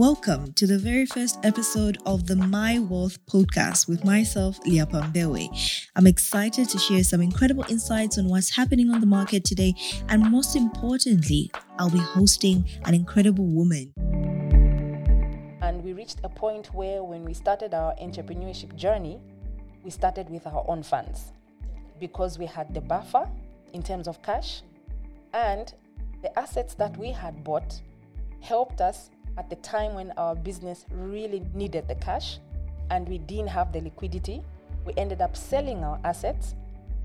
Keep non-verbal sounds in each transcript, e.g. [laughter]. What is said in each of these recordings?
Welcome to the very first episode of the My Wealth podcast with myself, Leah Pambewe. I'm excited to share some incredible insights on what's happening on the market today, and most importantly, I'll be hosting an incredible woman. And we reached a point where, when we started our entrepreneurship journey, we started with our own funds because we had the buffer in terms of cash and the assets that we had bought helped us at the time when our business really needed the cash and we didn't have the liquidity. We ended up selling our assets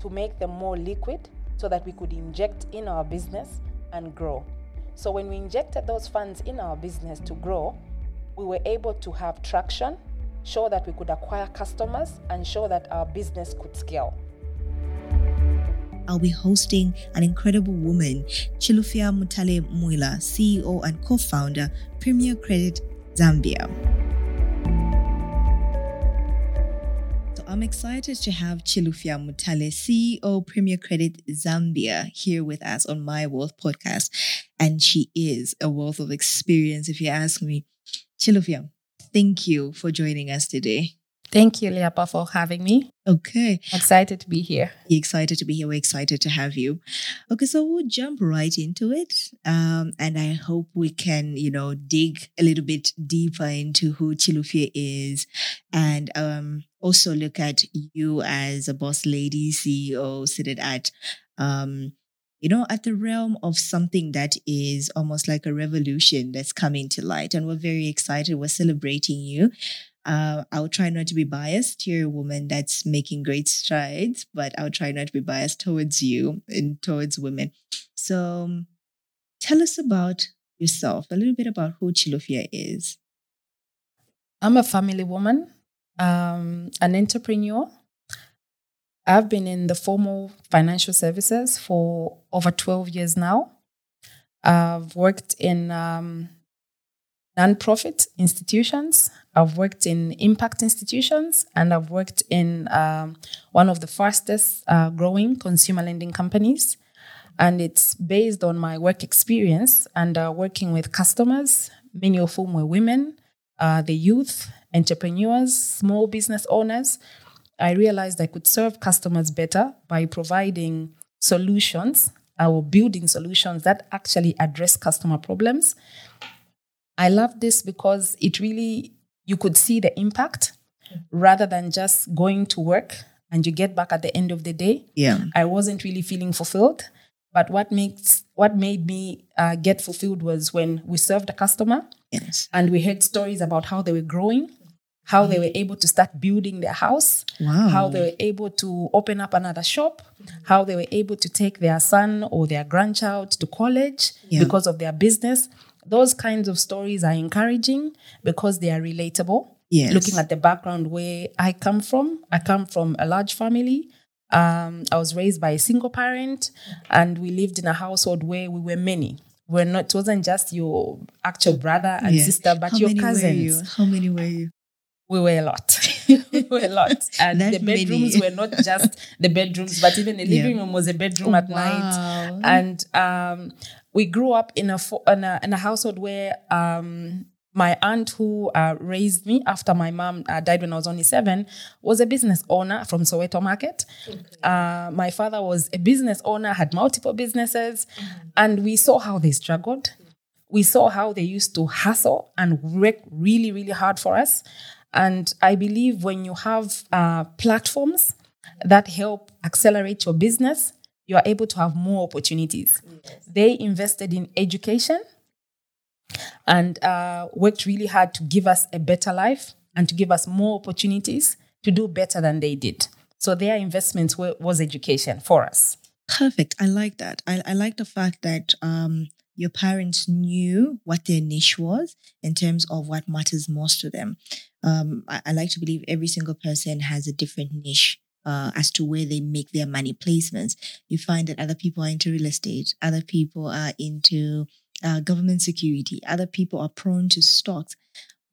to make them more liquid so that we could inject in our business and grow. So, when we injected those funds in our business to grow, we were able to have traction, show that we could acquire customers, and show that our business could scale. I'll be hosting an incredible woman, Chilufya Mutale Mwila, CEO and co founder, Premier Credit Zambia. So I'm excited to have Chilufya Mutale, CEO, Premier Credit Zambia, here with us on My Wealth podcast. And she is a wealth of experience, if you ask me. Chilufya, thank you for joining us today. Thank you, Liapa, for having me. Okay. Excited to be here. You're excited to be here. We're excited to have you. Okay, so we'll jump right into it. Um, and I hope we can, you know, dig a little bit deeper into who Chilufya is and um, also look at you as a boss lady, CEO, seated at um, you know, at the realm of something that is almost like a revolution that's coming to light. And we're very excited. We're celebrating you. Uh, I'll try not to be biased. You're a woman that's making great strides, but I'll try not to be biased towards you and towards women. So um, tell us about yourself, a little bit about who Chilufya is. I'm a family woman, um, an entrepreneur. I've been in the formal financial services for over 12 years now. I've worked in um, nonprofit institutions. I've worked in impact institutions, and I've worked in um, one of the fastest uh, growing consumer lending companies. And it's based on my work experience and uh, working with customers, many of whom were women, uh, the youth, entrepreneurs, small business owners. I realized I could serve customers better by providing solutions or building solutions that actually address customer problems I love this because it really, you could see the impact rather than just going to work and you get back at the end of the day. Yeah. I wasn't really feeling fulfilled. But what makes what made me uh, get fulfilled was when we served a customer, yes, and we heard stories about how they were growing, how they were able to start building their house, wow. how they were able to open up another shop, how they were able to take their son or their grandchild to college yeah. because of their business those kinds of stories are encouraging because they are relatable. Yes. Looking at the background where I come from, I come from a large family. Um, I was raised by a single parent, and we lived in a household where we were many. We're not. It wasn't just your actual brother and yeah. sister, but How your cousins. You? How many were you? We were a lot. [laughs] [laughs] we were a lot, and the bedrooms were not just the bedrooms, but even the living yeah. room was a bedroom oh, at wow. night. And um, we grew up in a in a, in a household where um, my aunt who uh, raised me after my mom uh, died when I was only seven was a business owner from Soweto Market. Okay. Uh, my father was a business owner, had multiple businesses, mm-hmm. and we saw how they struggled. We saw how they used to hustle and work really, really hard for us. And I believe when you have uh, platforms that help accelerate your business, you are able to have more opportunities. Yes. They invested in education and uh, worked really hard to give us a better life and to give us more opportunities to do better than they did. So their investment were, was education for us. Perfect. I like that. I, I like the fact that um, your parents knew what their niche was in terms of what matters most to them. Um, I, I like to believe every single person has a different niche uh, as to where they make their money placements. You find that other people are into real estate, other people are into uh, government security, other people are prone to stocks.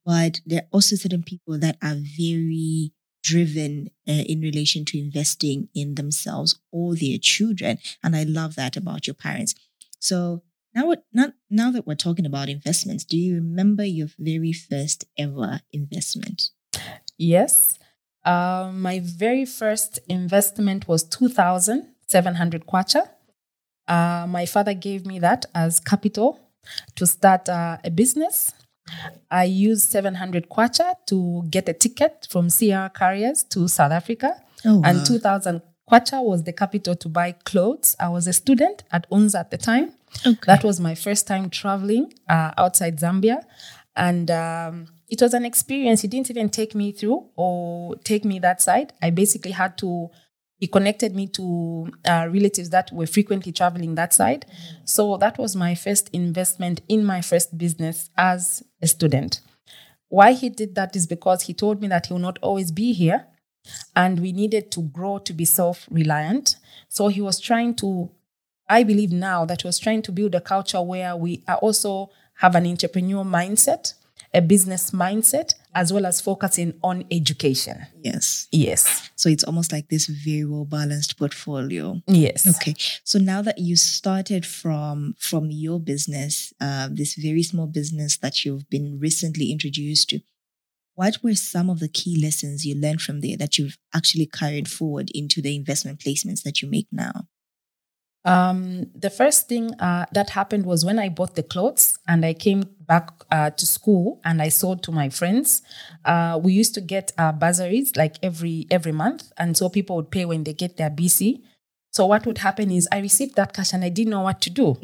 But there are also certain people that are very driven uh, in relation to investing in themselves or their children. And I love that about your parents. So Now, not, now that we're talking about investments, do you remember your very first ever investment? Yes. Uh, my very first investment was 2,700 kwacha. Uh, my father gave me that as capital to start uh, a business. I used 700 kwacha to get a ticket from CR Carriers to South Africa. Oh, And 2,000 kwacha was the capital to buy clothes. I was a student at UNZA at the time. okay. That was my first time traveling uh, outside Zambia. And um, it was an experience. He didn't even take me through or take me that side. I basically had to, he connected me to uh, relatives that were frequently traveling that side. So that was my first investment in my first business as a student. Why he did that is because he told me that he will not always be here and we needed to grow to be self reliant. So he was trying to, I believe now that he was trying to build a culture where we are also have an entrepreneur mindset, a business mindset, as well as focusing on education. yes. Yes. So it's almost like this very well balanced portfolio. Yes. Okay. So now that you started from from your business, uh, this very small business that you've been recently introduced to, what were some of the key lessons you learned from there that you've actually carried forward into the investment placements that you make now? Um, the first thing uh, that happened was when I bought the clothes and I came back uh, to school and I sold to my friends. Uh, we used to get uh, bursaries like every every month, and so people would pay when they get their BC. So what would happen is I received that cash and I didn't know what to do.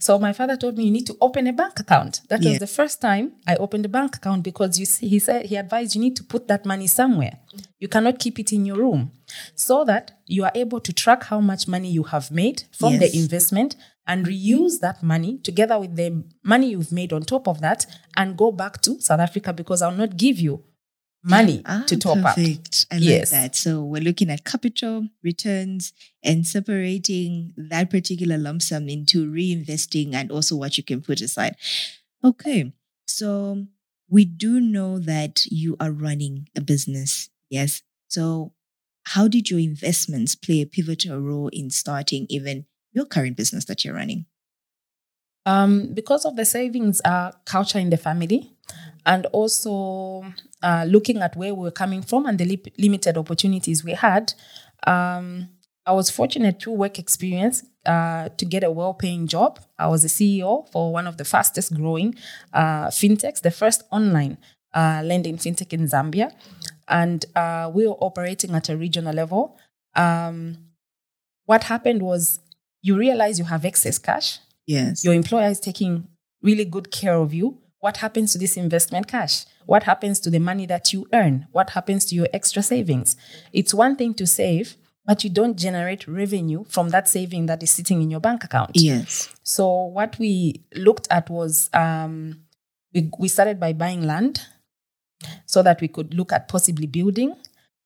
So my father told me you need to open a bank account. That Yeah. was the first time I opened a bank account because you see, he said he advised you need to put that money somewhere. You cannot keep it in your room, so that you are able to track how much money you have made from Yes. the investment and reuse that money together with the money you've made on top of that and go back to South Africa because I'll not give you money Ah, to top up. perfect. I Yes. like that. So we're looking at capital returns and separating that particular lump sum into reinvesting and also what you can put aside. Okay. So we do know that you are running a business. Yes. So how did your investments play a pivotal role in starting even your current business that you're running? Um, because of the savings uh, culture in the family, and also uh, looking at where we were coming from and the li- limited opportunities we had, um, I was fortunate through work experience uh, to get a well-paying job. I was a CEO for one of the fastest growing uh, fintechs, the first online uh, lending fintech in Zambia, and uh, we were operating at a regional level. Um, what happened was you realize you have excess cash Yes. your employer is taking really good care of you, what happens to this investment cash? What happens to the money that you earn? What happens to your extra savings? It's one thing to save, but you don't generate revenue from that saving that is sitting in your bank account. yes. So what we looked at was um, we, we started by buying land so that we could look at possibly building.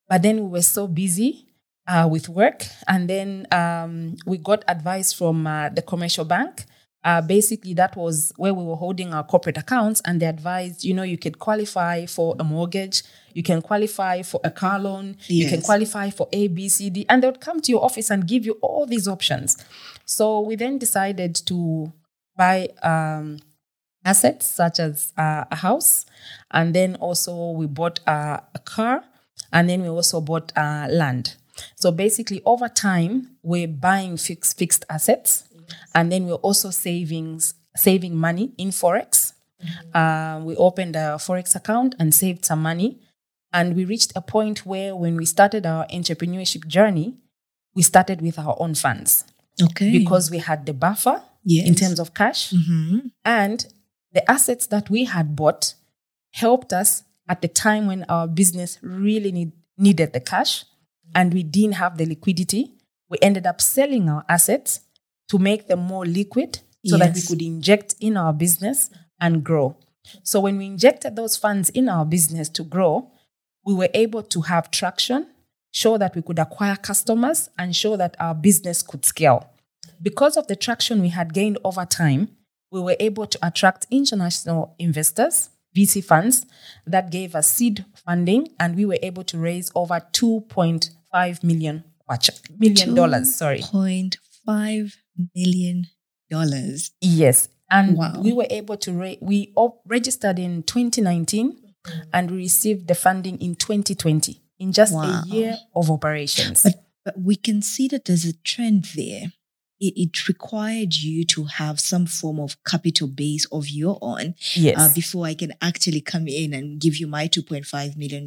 But then we were so busy uh, with work, and then um, we got advice from uh, the commercial bank. Uh, basically, that was where we were holding our corporate accounts, and they advised, you know, you could qualify for a mortgage, you can qualify for a car loan, you can qualify for A, B, C, D, and they would come to your office and give you all these options. So we then decided to buy um, assets such as uh, a house, and then also we bought uh, a car, and then we also bought uh, land. So basically, over time, we're buying fixed fixed assets, and then we're also savings saving money in forex. Uh, we opened a forex account and saved some money, and we reached a point where, when we started our entrepreneurship journey, we started with our own funds Okay. because we had the buffer yes. in terms of cash hmm and the assets that we had bought helped us at the time when our business really need, needed the cash and we didn't have the liquidity. We ended up selling our assets to make them more liquid so that we could inject in our business and grow. So when we injected those funds in our business to grow, we were able to have traction, show that we could acquire customers, and show that our business could scale. Because of the traction we had gained over time, we were able to attract international investors, VC funds, that gave us seed funding, and we were able to raise over 2.5 million million dollars. Sorry. Point five million dollars. Yes. And Wow. we were able to, ra- we op- registered in 2019 mm. and we received the funding in 2020 in just Wow. a year of operations. But but we can see that there's a trend there. It, it required you to have some form of capital base of your own yes. uh, before I can actually come in and give you my $2.5 million.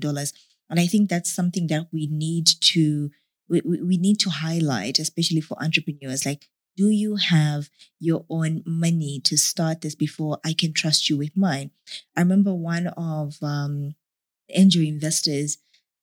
And I think that's something that we need to we, we we need to highlight, especially for entrepreneurs. Like, do you have your own money to start this before I can trust you with mine? I remember one of um, angel investors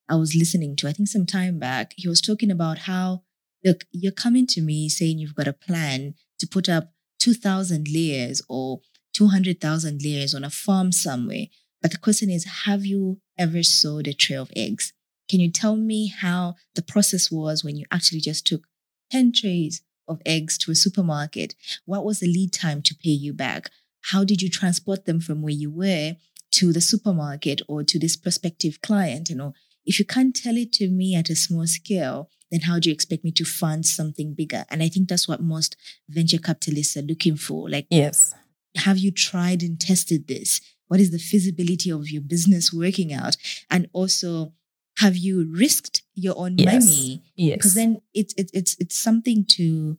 I was listening to, I think some time back, he was talking about how, look, you're coming to me saying you've got a plan to put up 2,000 layers or 200,000 layers on a farm somewhere. But the question is, have you ever sowed a tray of eggs? Can you tell me how the process was when you actually just took 10 trays of eggs to a supermarket? What was the lead time to pay you back? How did you transport them from where you were to the supermarket or to this prospective client? You know, if you can't tell it to me at a small scale, then how do you expect me to fund something bigger? And I think that's what most venture capitalists are looking for. Like, yes. have you tried and tested this? What is the feasibility of your business working out? And also, have you risked your own Yes. money? Yes. Because then it's it's it's it's something to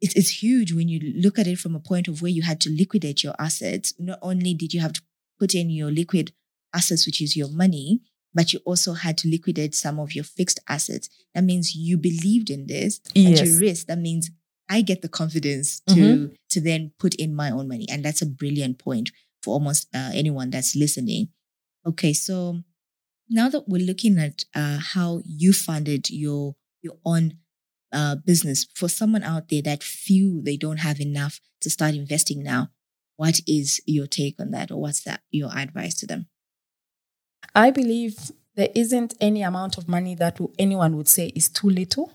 it's it's huge when you look at it from a point of where you had to liquidate your assets. Not only did you have to put in your liquid assets, which is your money, but you also had to liquidate some of your fixed assets. That means you believed in this and Yes. you risk. That means I get the confidence to Mhm. to then put in my own money, and that's a brilliant point for almost uh, anyone that's listening. Okay, so now that we're looking at uh, how you funded your your own uh, business, for someone out there that feel they don't have enough to start investing now, what is your take on that, or what's that your advice to them? I believe there isn't any amount of money that anyone would say is too little.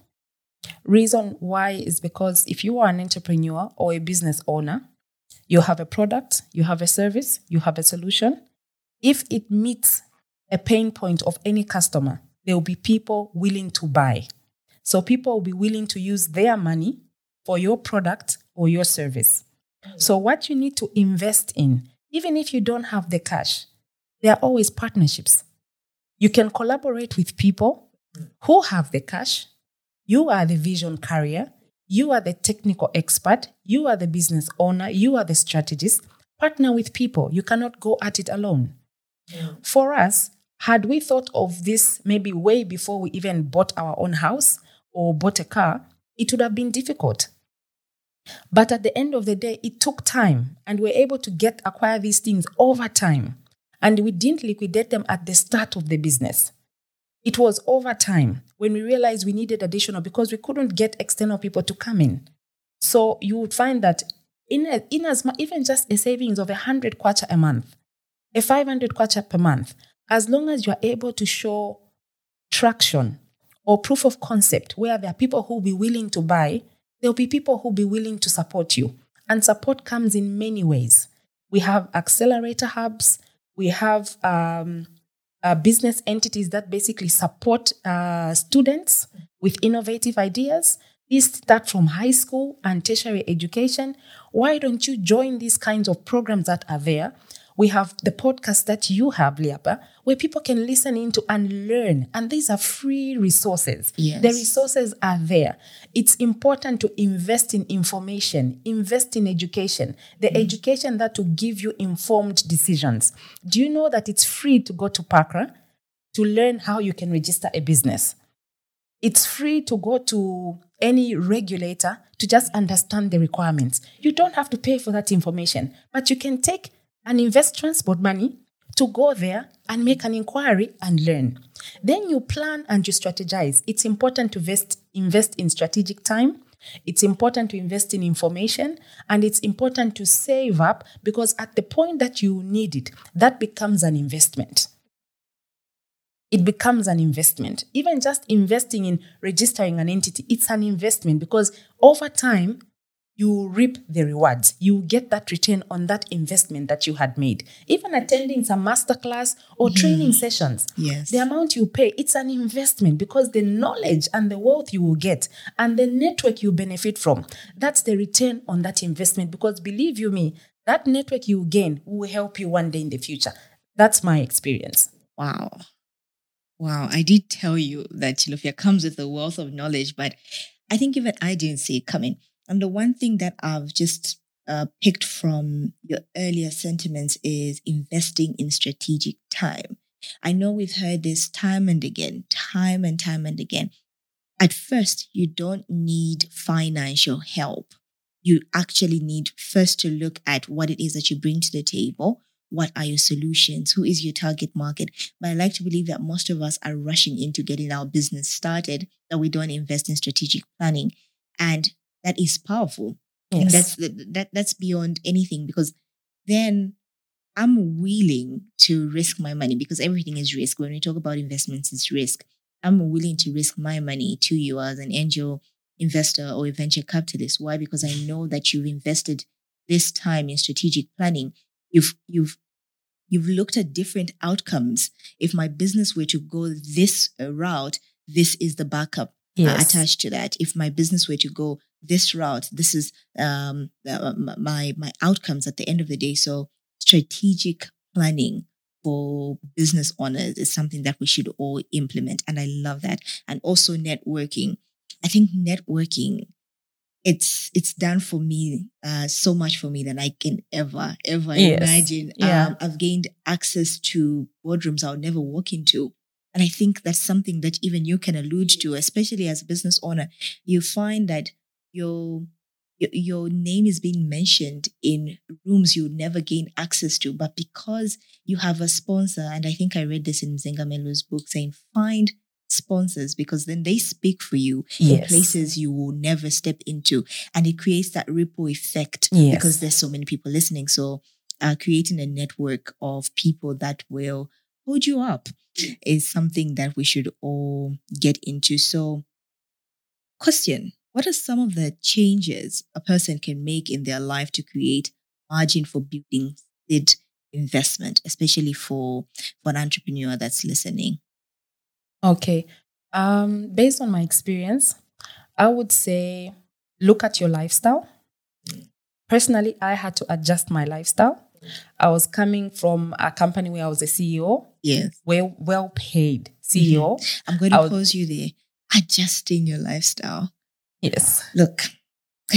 Reason why is because if you are an entrepreneur or a business owner, you have a product, you have a service, you have a solution. If it meets a pain point of any customer, there will be people willing to buy. So people will be willing to use their money for your product or your service. Mm. So what you need to invest in, even if you don't have the cash, there are always partnerships. You can collaborate with people who have the cash. You are the vision carrier. You are the technical expert. You are the business owner. You are the strategist. Partner with people. You cannot go at it alone. For us, had we thought of this maybe way before we even bought our own house or bought a car, it would have been difficult. But at the end of the day, it took time and we we're able to get acquire these things over time. And we didn't liquidate them at the start of the business. It was over time when we realized we needed additional because we couldn't get external people to come in. So you would find that in, a, in as much, even just a savings of 100 kwacha a month, a 500 kwacha per month, as long as you are able to show traction or proof of concept where there are people who will be willing to buy, there will be people who will be willing to support you. And support comes in many ways. We have accelerator hubs, we have um, uh, business entities that basically support uh, students with innovative ideas. These start from high school and tertiary education. Why don't you join these kinds of programs that are there? We have the podcast that you have, Liapa, where people can listen into and learn. And these are free resources. Yes. The resources are there. It's important to invest in information, invest in education, the mm. education that will give you informed decisions. Do you know that it's free to go to PACRA to learn how you can register a business? It's free to go to any regulator to just understand the requirements. You don't have to pay for that information, but you can take and invest transport money to go there and make an inquiry and learn. Then you plan and you strategize. It's important to invest, invest in strategic time. It's important to invest in information and it's important to save up because at the point that you need it, that becomes an investment it becomes an investment. Even just investing in registering an entity, it's an investment because over time, you reap the rewards. You get that return on that investment that you had made. Even attending some masterclass or mm. training sessions, Yes. the amount you pay, it's an investment because the knowledge and the wealth you will get and the network you benefit from, that's the return on that investment. Because believe you me, that network you gain will help you one day in the future. That's my experience. Wow. Wow. I did tell you that Chilufya comes with a wealth of knowledge, but I think even I didn't see it coming. And the one thing that I've just uh, picked from your earlier sentiments is investing in strategic time. I know we've heard this time and again, time and time and again. At first, you don't need financial help. You actually need first to look at what it is that you bring to the table. What are your solutions? Who is your target market? But I like to believe that most of us are rushing into getting our business started, that we don't invest in strategic planning. And that is powerful. Yes. That's that that's beyond anything because then I'm willing to risk my money because everything is risk. When we talk about investments, it's risk. I'm willing to risk my money to you as an angel investor or a venture capitalist. Why? Because I know that you've invested this time in strategic planning. You've you've you've looked at different outcomes. If my business were to go this route, this is the backup yes. attached to that. If my business were to go this route, this is um, uh, my my outcomes at the end of the day. So strategic planning for business owners is something that we should all implement, and I love that. And also networking. I think networking it's it's done for me uh, so much for me than I can ever ever Yes. imagine. Yeah. Um, I've gained access to boardrooms I would never walk into. And I think that's something that even you can allude to, especially as a business owner. You find that your your, name is being mentioned in rooms you never gain access to, but because you have a sponsor, and I think I read this in Zenga Melo's book saying, find sponsors because then they speak for you in places you will never step into, and it creates that ripple effect Yes. because there's so many people listening. So, uh, creating a network of people that will hold you up is something that we should all get into. So, question What are some of the changes a person can make in their life to create margin for building seed investment, especially for, for an entrepreneur that's listening? Okay. Um, based on my experience, I would say look at your lifestyle. Personally, I had to adjust my lifestyle. I was coming from a company where I was a CEO, Yes. well well paid CEO. Mm-hmm. I'm going to would- pause you there. Adjusting your lifestyle. Yes. Look, [laughs]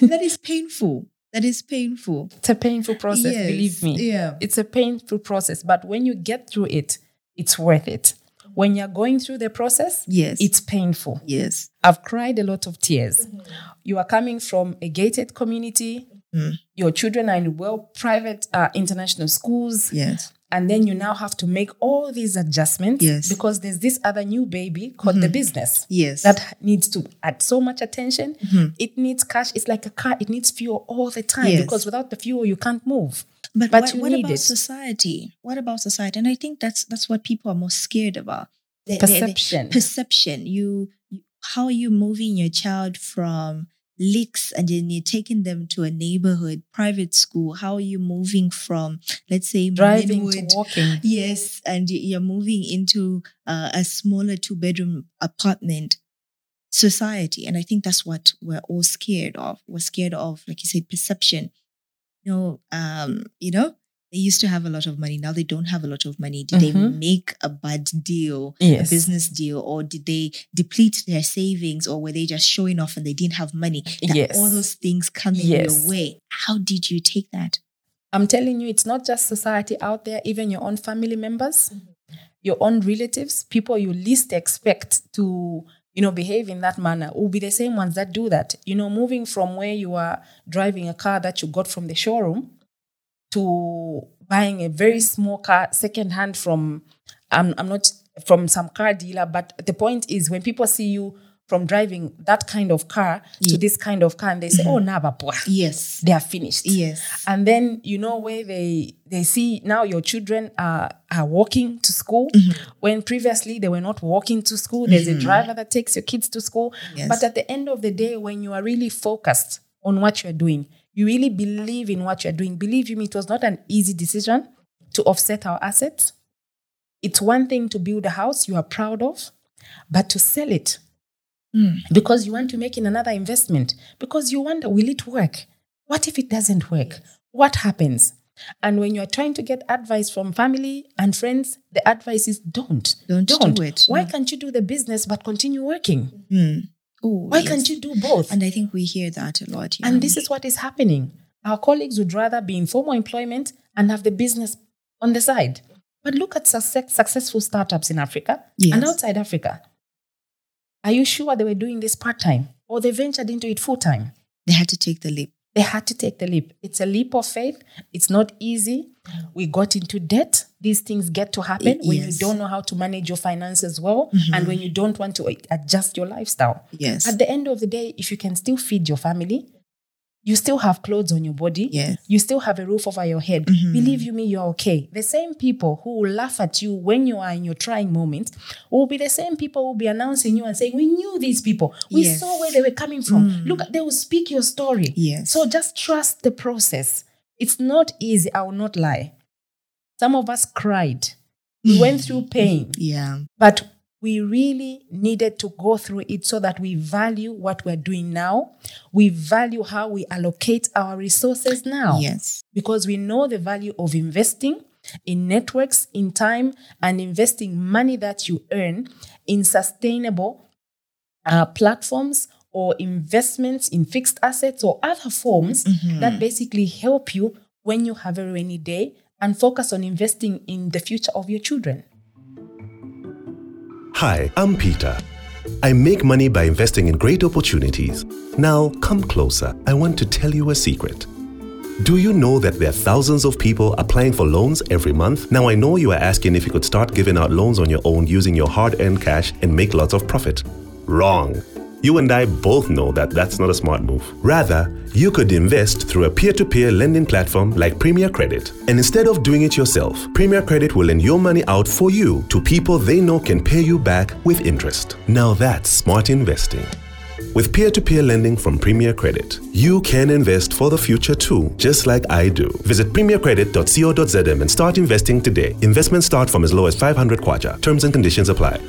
that is painful. That is painful. It's a painful process, Yes, believe me. Yeah. It's a painful process, but when you get through it, it's worth it. When you're going through the process, Yes. it's painful. yes. I've cried a lot of tears. Mm-hmm. You are coming from a gated community. Mm. Your children are in well private uh, international schools. Yes. And then you now have to make all these adjustments Yes. because there's this other new baby called the business Yes. that needs to add so much attention. Mhm. It needs cash. It's like a car, it needs fuel all the time Yes. because without the fuel, you can't move. But, But what, you what need about it. society? What about society? And I think that's that's what people are most scared about. The- the- the Perception. perception. You, you, how are you moving your child from leaks and then you're taking them to a neighborhood private school? How are you moving from, let's say, Driving Minwood, to walking. Yes, and you're moving into uh, a smaller two bedroom apartment society. And I think that's what we're all scared of. We're scared of, like you said, perception. You know, um, you know, they used to have a lot of money. Now they don't have a lot of money. Did they Mhm. make a bad deal, Yes. a business deal, or did they deplete their savings, or were they just showing off and they didn't have money? That Yes. All those things coming Yes. your way. How did you take that? I'm telling you, it's not just society out there, even your own family members, your own relatives, people you least expect to, you know, behave in that manner will be the same ones that do that. You know, moving from where you are driving a car that you got from the showroom to buying a very small car secondhand from I'm I'm not from some car dealer, but the point is when people see you from driving that kind of car Yeah. to this kind of car and they say, oh, Nabapwa, Yes. they are finished. Yes. And then you know where they they see now your children are are walking to school Mm-hmm. when previously they were not walking to school. There's a driver that takes your kids to school. Yes. But at the end of the day, when you are really focused on what you're doing, you really believe in what you're doing. Believe you me, it was not an easy decision to offset our assets. It's one thing to build a house you are proud of, but to sell it Mm. because you want to make in another investment because you wonder will it work what if it doesn't work what happens and when you are trying to get advice from family and friends the advice is don't Don't do it, why no. can't you do the business but continue working Mm. Oh, why yes. can't you do both And I think we hear that a lot. And this is what is happening our colleagues would rather be in formal employment and have the business on the side but look at success, successful startups in africa Yes. and outside africa are you sure they were doing this part-time or they ventured into it full-time they had to take the leap. They had to take the leap. It's a leap of faith. It's not easy. We got into debt. These things get to happen when you don't know how to manage your finances well mm-hmm. and when you don't want to adjust your lifestyle. Yes. At the end of the day, if you can still feed your family, you still have clothes on your body, Yes. you still have a roof over your head. Mm-hmm. Believe you me, you're okay. The same people who will laugh at you when you are in your trying moment will be the same people who will be announcing you and saying, We knew these people. We Yes. saw where they were coming from. Mm. Look, they will speak your story. Yes. So just trust the process. It's not easy, I will not lie. Some of us cried. We mm. went through pain, yeah. but we really needed to go through it so that we value what we're doing now. We value how we allocate our resources now. Yes. Because we know the value of investing in networks, in time, and investing money that you earn in sustainable uh, platforms or investments in fixed assets or other forms that basically help you when you have a rainy day and focus on investing in the future of your children. Hi, I'm Peter. I make money by investing in great opportunities. Now, come closer. I want to tell you a secret. Do you know that there are thousands of people applying for loans every month? Now, I know you are asking if you could start giving out loans on your own using your hard earned cash and make lots of profit. Wrong. You and I both know that that's not a smart move. Rather, you could invest through a peer to peer lending platform like Premier Credit. And instead of doing it yourself, Premier Credit will lend your money out for you to people they know can pay you back with interest. Now that's smart investing. With peer to peer lending from Premier Credit, you can invest for the future too, just like I do. Visit premiercredit.co.zm and start investing today. Investments start from as low as 500 kwacha. Terms and conditions apply.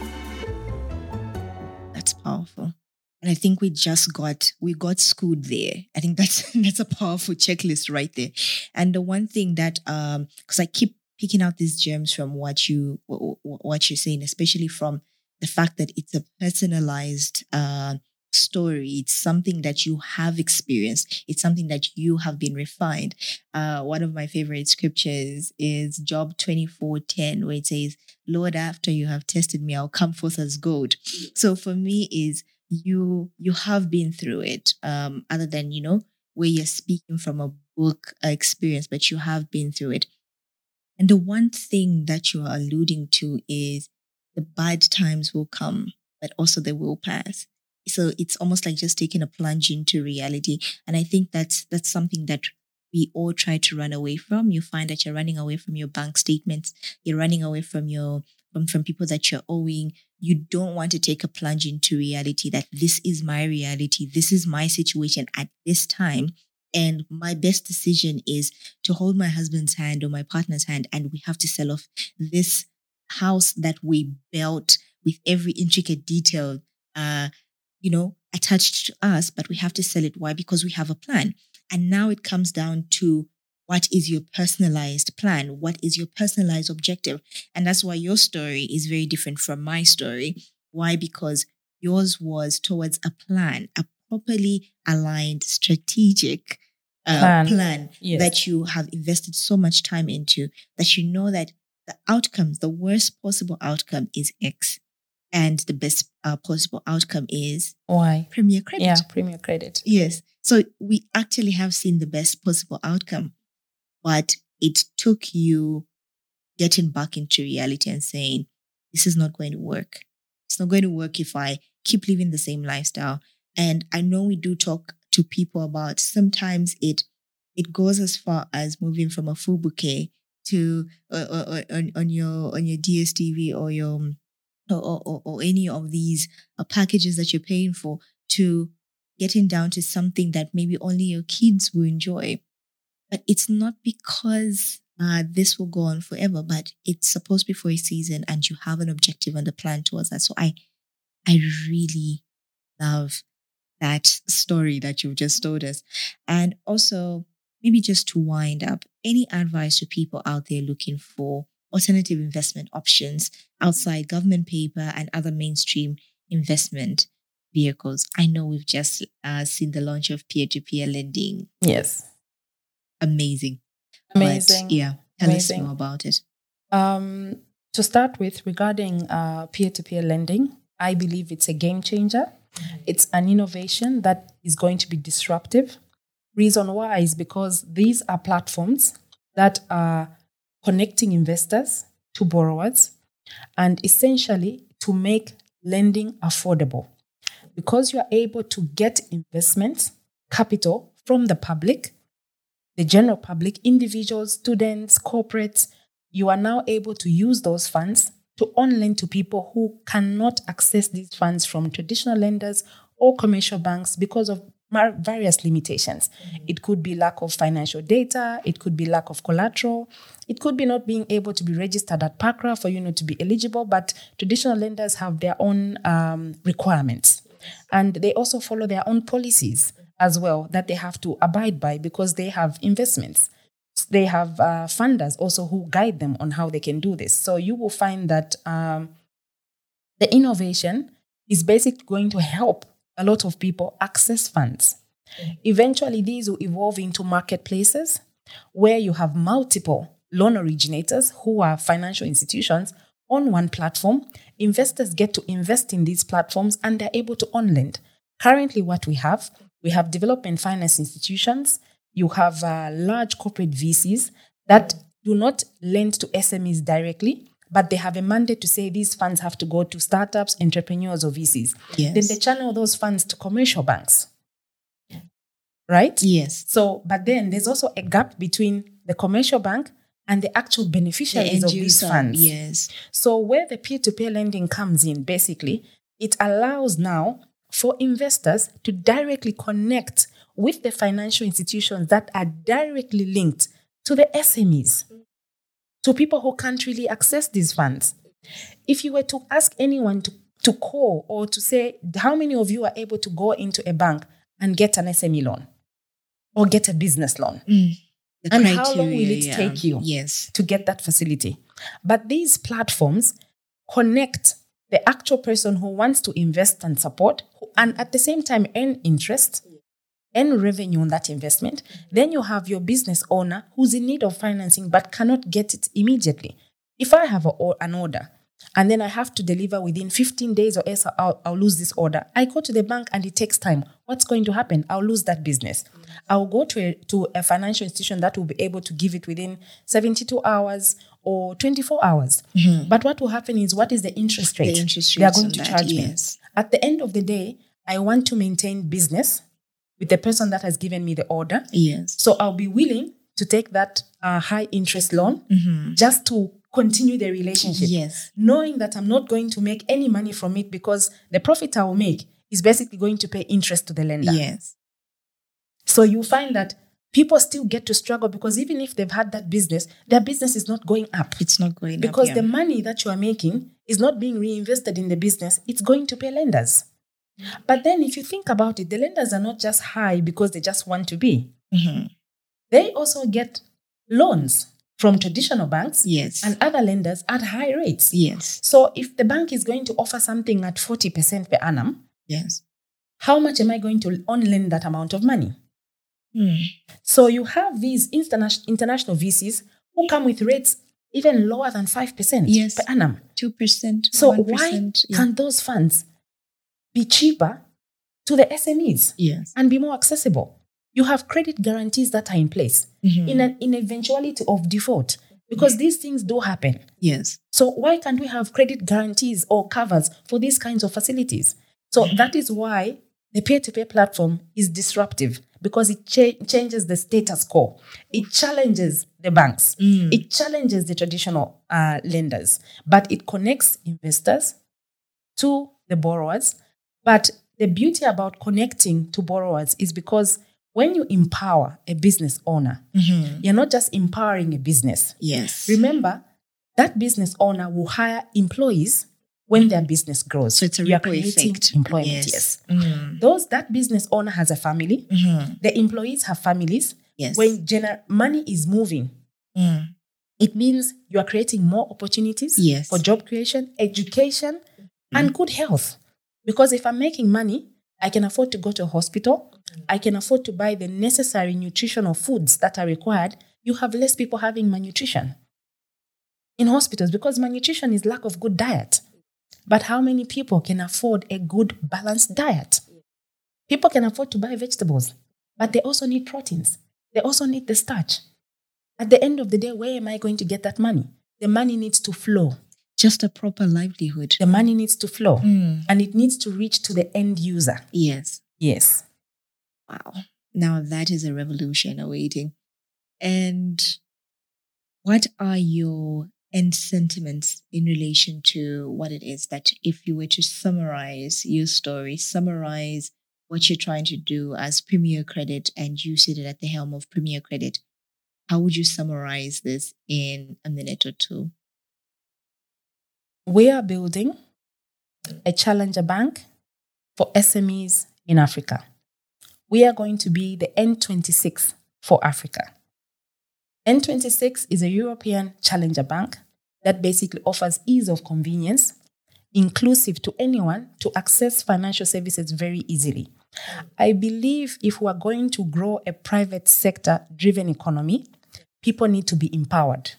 And I think we just got we got schooled there. I think [laughs] that's that's a powerful checklist right there. And the one thing that um because I keep picking out these gems from what you wh- wh- what you're saying, especially from the fact that it's a personalized uh, story. It's something that you have experienced. It's something that you have been refined. Uh, one of my favorite scriptures is Job twenty four ten, where it says, "Lord, after you have tested me, I'll come forth as gold." So for me, is you you have been through it um other than you know where you're speaking from a book experience but you have been through it. And the one thing that you are alluding to is the bad times will come but also they will pass. So it's almost like just taking a plunge into reality. And i think that's that's something that we all try to run away from. You find that you're running away from your bank statements you're running away from your from, from people that you're owing you don't want to take a plunge into reality that this is my reality, this is my situation at this time. And my best decision is to hold my husband's hand or my partner's hand, and we have to sell off this house that we built with every intricate detail, uh, you know, attached to us, but we have to sell it. Why? Because we have a plan. And now it comes down to what is your personalized plan? What is your personalized objective? And that's why your story is very different from my story. Why? Because yours was towards a plan, a properly aligned, strategic uh, Plan. plan, Yes. that you have invested so much time into that you know that the outcomes, the worst possible outcome is X. And the best uh, possible outcome is Why? Premier Credit. Yeah, premier credit. Yes. So we actually have seen the best possible outcome, but it took you getting back into reality and saying, this is not going to work. It's not going to work if I keep living the same lifestyle. And I know we do talk to people about sometimes it it goes as far as moving from a full bouquet to uh, uh, uh, on, on your on your DSTV or your or, or, or any of these uh, packages that you're paying for to getting down to something that maybe only your kids will enjoy. But it's not because uh, this will go on forever, but it's supposed to be for a season and you have an objective and a plan towards that. So I, I really love that story that you've just told us. And also, maybe just to wind up, any advice to people out there looking for alternative investment options outside government paper and other mainstream investment vehicles? I know we've just uh, seen the launch of peer to peer lending. Yes. Amazing. Amazing. But, yeah. Tell Amazing. us more about it. Um, to start with, regarding peer to peer lending, I believe it's a game changer. It's an innovation that is going to be disruptive. Reason why is because these are platforms that are connecting investors to borrowers and essentially to make lending affordable. Because you are able to get investment capital from the public, the general public, individuals, students, corporates, you are now able to use those funds to on lend to people who cannot access these funds from traditional lenders or commercial banks because of various limitations. It could be lack of financial data, it could be lack of collateral, it could be not being able to be registered at PACRA for you know to be eligible, but traditional lenders have their own um, requirements. And they also follow their own policies as well that they have to abide by because they have investments. They have uh, funders also who guide them on how they can do this. So you will find that um, the innovation is basically going to help a lot of people access funds. Eventually, these will evolve into marketplaces where you have multiple loan originators who are financial institutions on one platform. Investors get to invest in these platforms and they're able to on lend. Currently, what we have, we have development finance institutions, you have uh, large corporate VCs that do not lend to SMEs directly, but they have a mandate to say these funds have to go to startups, entrepreneurs, or VCs. Yes. Then they channel those funds to commercial banks. Right? Yes. So, but then there's also a gap between the commercial bank and the actual beneficiaries end of these funds. Yes. So, where the peer to peer lending comes in, basically, it allows now for investors to directly connect with the financial institutions that are directly linked to the SMEs, to people who can't really access these funds. If you were to ask anyone to, to call or to say, how many of you are able to go into a bank and get an SME loan or get a business loan? Mm. The And how long will it yeah. take you? Yes. to get that facility. But these platforms connect the actual person who wants to invest and support and at the same time earn interest, earn revenue on that investment. Then you have your business owner who's in need of financing but cannot get it immediately. If I have a, an order and then I have to deliver within 15 days or else I'll, I'll lose this order, I go to the bank and it takes time. What's going to happen? I'll lose that business. I'll go to a, to a financial institution that will be able to give it within 72 hours or 24 hours. But what will happen is what is the interest rate? the interest they are going to that, charge me. yes. At the end of the day, I want to maintain business with the person that has given me the order. Yes. So I'll be willing to take that uh, high interest loan just to continue the relationship. Yes. Knowing that I'm not going to make any money from it because the profit I will make is basically going to pay interest to the lender. Yes. So you find that people still get to struggle because even if they've had that business, their business is not going up. It's not going up, Because yeah. the money that you are making is not being reinvested in the business, it's going to pay lenders. But then if you think about it, the lenders are not just high because they just want to be. Mhm. They also get loans from traditional banks Yes. and other lenders at high rates. yes. So if the bank is going to offer something at 40% per annum, Yes. how much am I going to on lend that amount of money? Hmm. So you have these interna- international VCs who come with rates even lower than 5% Yes. per annum. Two percent. So why can't those funds be cheaper to the SMEs Yes. and be more accessible? You have credit guarantees that are in place Mhm. in an in eventuality of default because these things do happen. Yes. So why can't we have credit guarantees or covers for these kinds of facilities? So that is why the peer-to-peer platform is disruptive because it cha- changes the status quo. It challenges the banks. It challenges the traditional uh, lenders, but it connects investors to the borrowers. But the beauty about connecting to borrowers is because when you empower a business owner, you're not just empowering a business. Yes. Remember, that business owner will hire employees when their business grows. So it's a ripple creating effect. Employment, Yes. yes. Mm. Those that business owner has a family. The employees have families. Yes. When gener- money is moving, Mm. it means you are creating more opportunities Yes. for job creation, education, and good health. Because if I'm making money, I can afford to go to a hospital. I can afford to buy the necessary nutritional foods that are required. You have less people having malnutrition in hospitals because malnutrition is lack of good diet. But how many people can afford a good balanced diet? People can afford to buy vegetables, but they also need proteins. They also need the starch. At the end of the day, where am I going to get that money? The money needs to flow. Just a proper livelihood. The money needs to flow Mm. and it needs to reach to the end user. Yes. Yes. Wow. Now that is a revolution awaiting. And what are your end sentiments in relation to what it is that if you were to summarize your story, summarize what you're trying to do as Premier Credit and you sit at the helm of Premier Credit, how would you summarize this in a minute or two? We are building a challenger bank for SMEs in Africa. We are going to be the N26 for Africa. N26 is a European challenger bank that basically offers ease of convenience, inclusive to anyone to access financial services very easily. I believe if we are going to grow a private sector driven economy, people need to be empowered.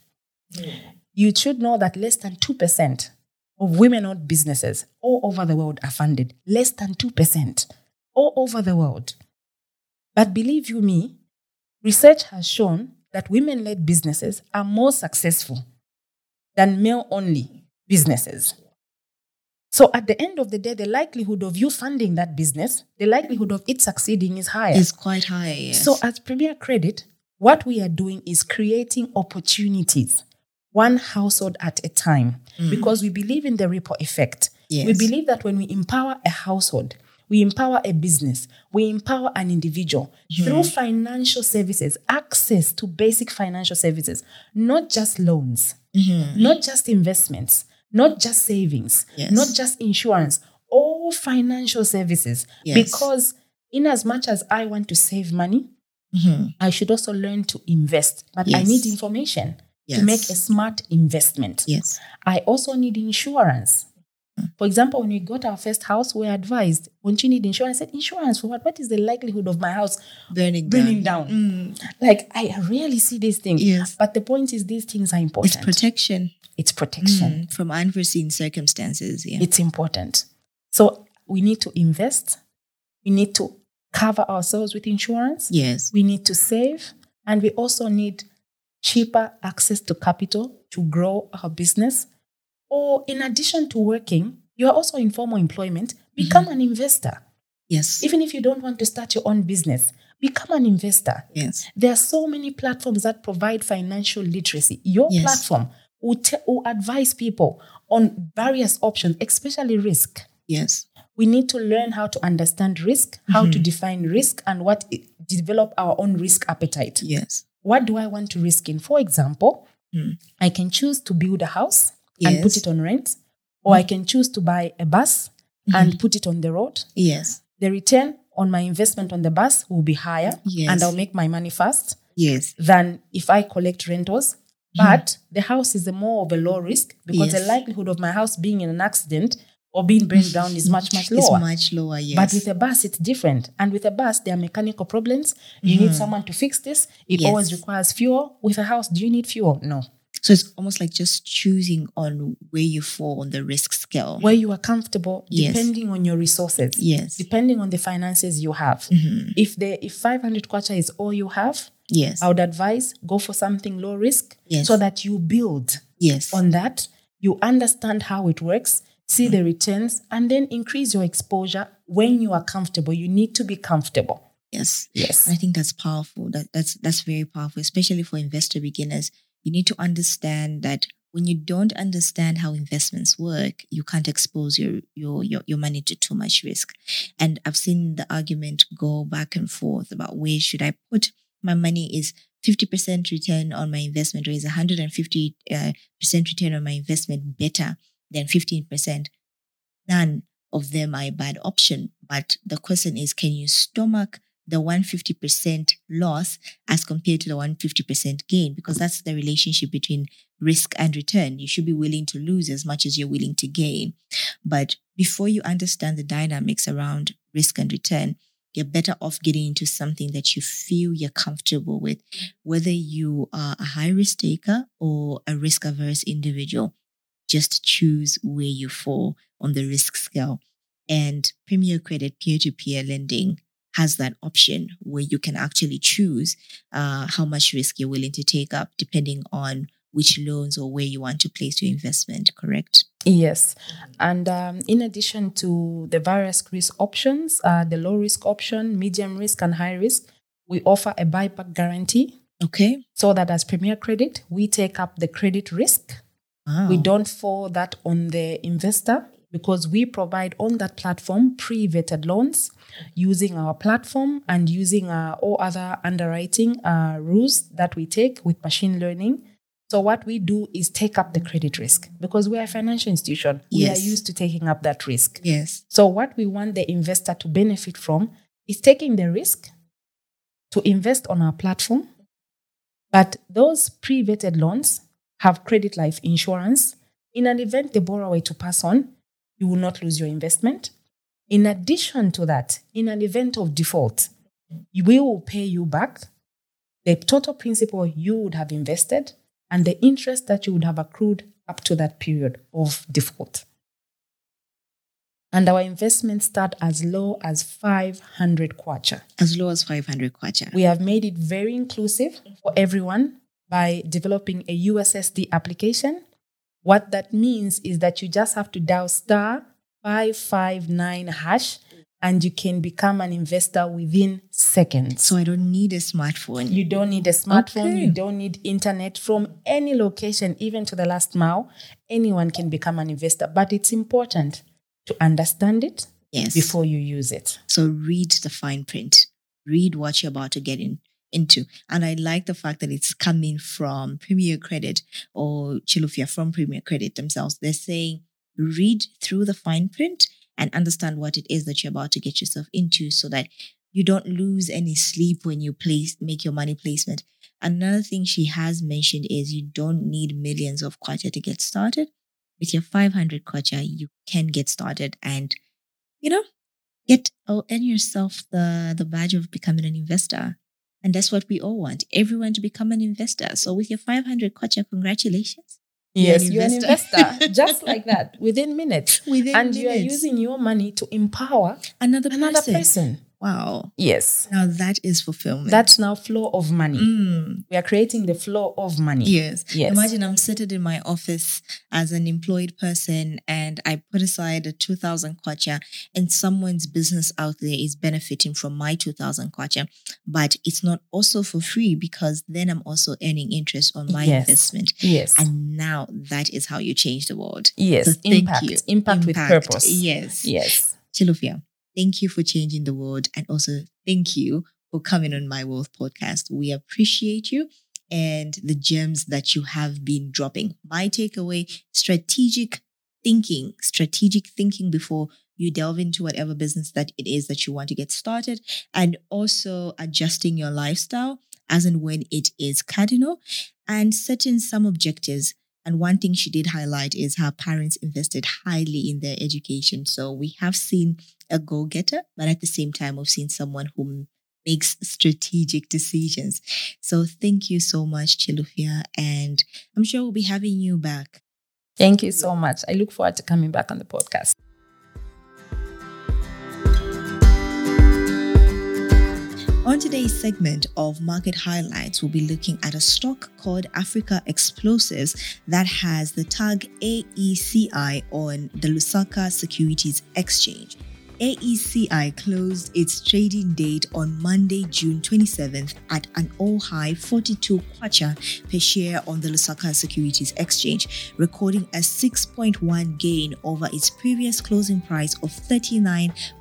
You should know that less than 2% of women owned businesses all over the world are funded. Less than 2% all over the world. But believe you me, research has shown that women led businesses are more successful than male only businesses. So at the end of the day, the likelihood of you funding that business, the likelihood of it succeeding is higher. It's quite high. Yes. So, as Premier Credit, what we are doing is creating opportunities, one household at a time, mm. because we believe in the ripple effect. We believe that when we empower a household, we empower a business, we empower an individual through financial services, access to basic financial services, not just loans, mm-hmm. not just investments, not just savings, Yes. not just insurance, all financial services. Yes. Because, in as much as I want to save money, mm-hmm. I should also learn to invest. But I need information Yes. to make a smart investment. yes. I also need insurance. For example, when we got our first house, we were advised, won't you need insurance? I said, insurance for what? What is the likelihood of my house Burning burning down. down? Like, I rarely see these things. Yes. But the point is, these things are important. It's protection It's protection. mm, from unforeseen circumstances. Yeah. It's important. So we need to invest. We need to cover ourselves with insurance. yes. We need to save. And we also need cheaper access to capital to grow our business. Or in addition to working, you are also in formal employment, become mm-hmm. an investor. Yes. Even if you don't want to start your own business, become an investor. yes. There are so many platforms that provide financial literacy. Your Yes. platform will, te- will advise people on various options, especially risk. Yes. We need to learn how to understand risk, how to mm-hmm. define risk, and what it, develop our own risk appetite. Yes. What do I want to risk in? For example, hmm. I can choose to build a house and put it on rent, or I mm. can choose to buy a bus and mm. put it on the road. Yes. The return on my investment on the bus will be higher, Yes. and I'll make my money fast Yes. than if I collect rentals. Mm. But the house is a more of a low risk because the likelihood of my house being in an accident or being burned down is much, much It's lower. much lower. Yes. But with a bus, it's different. And with a bus, there are mechanical problems. You need someone to fix this. It Yes. always requires fuel. With a house, do you need fuel? No. So it's almost like just choosing on where you fall on the risk scale. Where you are comfortable, Yes. depending on your resources, Yes. depending on the finances you have. Mm-hmm. If the if 500 kwacha is all you have, Yes. I would advise go for something low risk Yes. so that you build yes. on that. You understand how it works, see the returns, and then increase your exposure when you are comfortable. You need to be comfortable. Yes. Yes. I think that's powerful. That that's that's very powerful, especially for investor beginners. You need to understand that when you don't understand how investments work, you can't expose your your your, your money to too much risk. And I've seen the argument go back and forth about where should I put my money is 50% return on my investment or is 150% uh, return on my investment better than 15%? None of them are a bad option. But the question is, can you stomach the 150% loss as compared to the 150% gain? Because that's the relationship between risk and return. You should be willing to lose as much as you're willing to gain. But before you understand the dynamics around risk and return, you're better off getting into something that you feel you're comfortable with, whether you are a high risk taker or a risk averse individual. Just choose where you fall on the risk scale. And Premier Credit peer to peer lending has that option where you can actually choose uh, how much risk you're willing to take up depending on which loans or where you want to place your investment, correct? Yes. And um, in addition to the various risk options, uh, the low risk option, medium risk, and high risk, we offer a buyback guarantee. Okay. So that as Premier Credit, we take up the credit risk. Wow. We don't fall that on the investor because we provide on that platform pre vetted loans using our platform and using our all other underwriting uh, rules that we take with machine learning. So what we do is take up the credit risk because we are a financial institution. We are used to taking up that risk. Yes. So what we want the investor to benefit from is taking the risk to invest on our platform. But those pre-vetted loans have credit life insurance. In an event the borrower were to pass on, you will not lose your investment. In addition to that, in an event of default, we will pay you back the total principal you would have invested and the interest that you would have accrued up to that period of default. And our investments start as low as 500 kwacha. As low as 500 kwacha. We have made it very inclusive for everyone by developing a USSD application. What that means is that you just have to dial star 559 hash and you can become an investor within seconds. So I don't need a smartphone. You don't need a smartphone, Okay. you don't need internet from any location, even to the last mile. Anyone can become an investor, but it's important to understand it yes. before you use it. So read the fine print. Read what you're about to get in into. And I like the fact that it's coming from Premier Credit or Chilufya from Premier Credit themselves. They're saying read through the fine print and understand what it is that you're about to get yourself into so that you don't lose any sleep when you place make your money placement. Another thing she has mentioned is you don't need millions of kwacha to get started. With your 500 kwacha, you can get started and, you know, get oh, earn yourself the the badge of becoming an investor. And that's what we all want. Everyone to become an investor. So with your 500 kwacha, congratulations. You're an Yes, you're an investor. investor, [laughs] just like that, within minutes. Within and you are using your money to empower another another person. Wow. Yes. Now that is fulfillment. That's now flow of money. Mm, We are creating the flow of money. yes. Yes. Imagine I'm sitting in my office as an employed person and I put aside a 2000 kwacha and someone's business out there is benefiting from my 2000 kwacha, but it's not also for free because then I'm also earning interest on my Yes. investment. Yes. And now that is how you change the world. yes. So thank impact. you. Impact. with purpose. Yes. Yes. Chilufya, thank you for changing the world and also thank you for coming on my Wealth podcast. We appreciate you and the gems that you have been dropping. My takeaway strategic thinking, strategic thinking before you delve into whatever business that it is that you want to get started, and also adjusting your lifestyle as and when it is cardinal and setting some objectives. And one thing she did highlight is how parents invested highly in their education. So we have seen a go getter, but at the same time, we've seen someone who makes strategic decisions. So thank you so much, Chilufya. And I'm sure we'll be having you back. Thank you so much. I look forward to coming back on the podcast. On today's segment of market highlights, we'll be looking at a stock called Africa Explosives that has the tag AECI on the Lusaka Securities Exchange. AECI closed its trading date on Monday, June 27th at an all high 42 kwacha per share on the Lusaka Securities Exchange, recording a 6.1 gain over its previous closing price of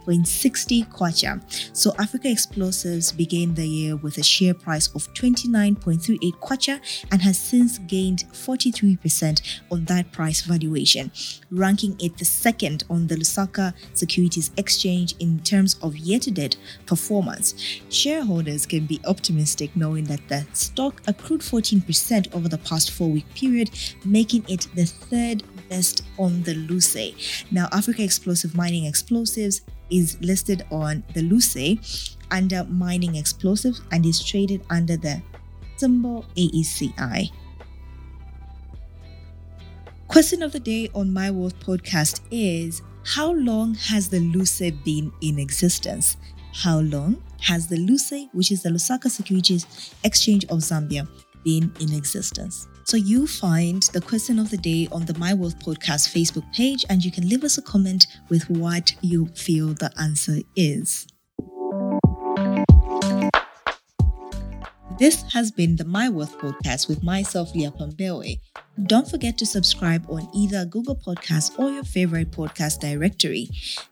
39.60 kwacha. So Africa Explosives began the year with a share price of 29.38 kwacha and has since gained 43% on that price valuation, ranking it the second on the Lusaka Securities Exchange in terms of year to date performance. Shareholders can be optimistic knowing that the stock accrued 14% over the past four week period, making it the third best on the LUSE. Now, Africa Explosive Mining Explosives is listed on the LUSE under Mining Explosives and is traded under the symbol AECI. Question of the day on My Wealth podcast is how long has the LUSE been in existence? How long has the LUSE, which is the Lusaka Securities Exchange of Zambia, been in existence? So you find the question of the day on the My Wealth Podcast Facebook page, and you can leave us a comment with what you feel the answer is. This has been the My Wealth Podcast with myself, Leah Pambewe. Don't forget to subscribe on either Google Podcasts or your favorite podcast directory.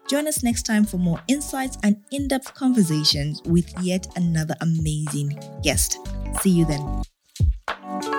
Join us next time for more insights and in depth conversations with yet another amazing guest. See you then.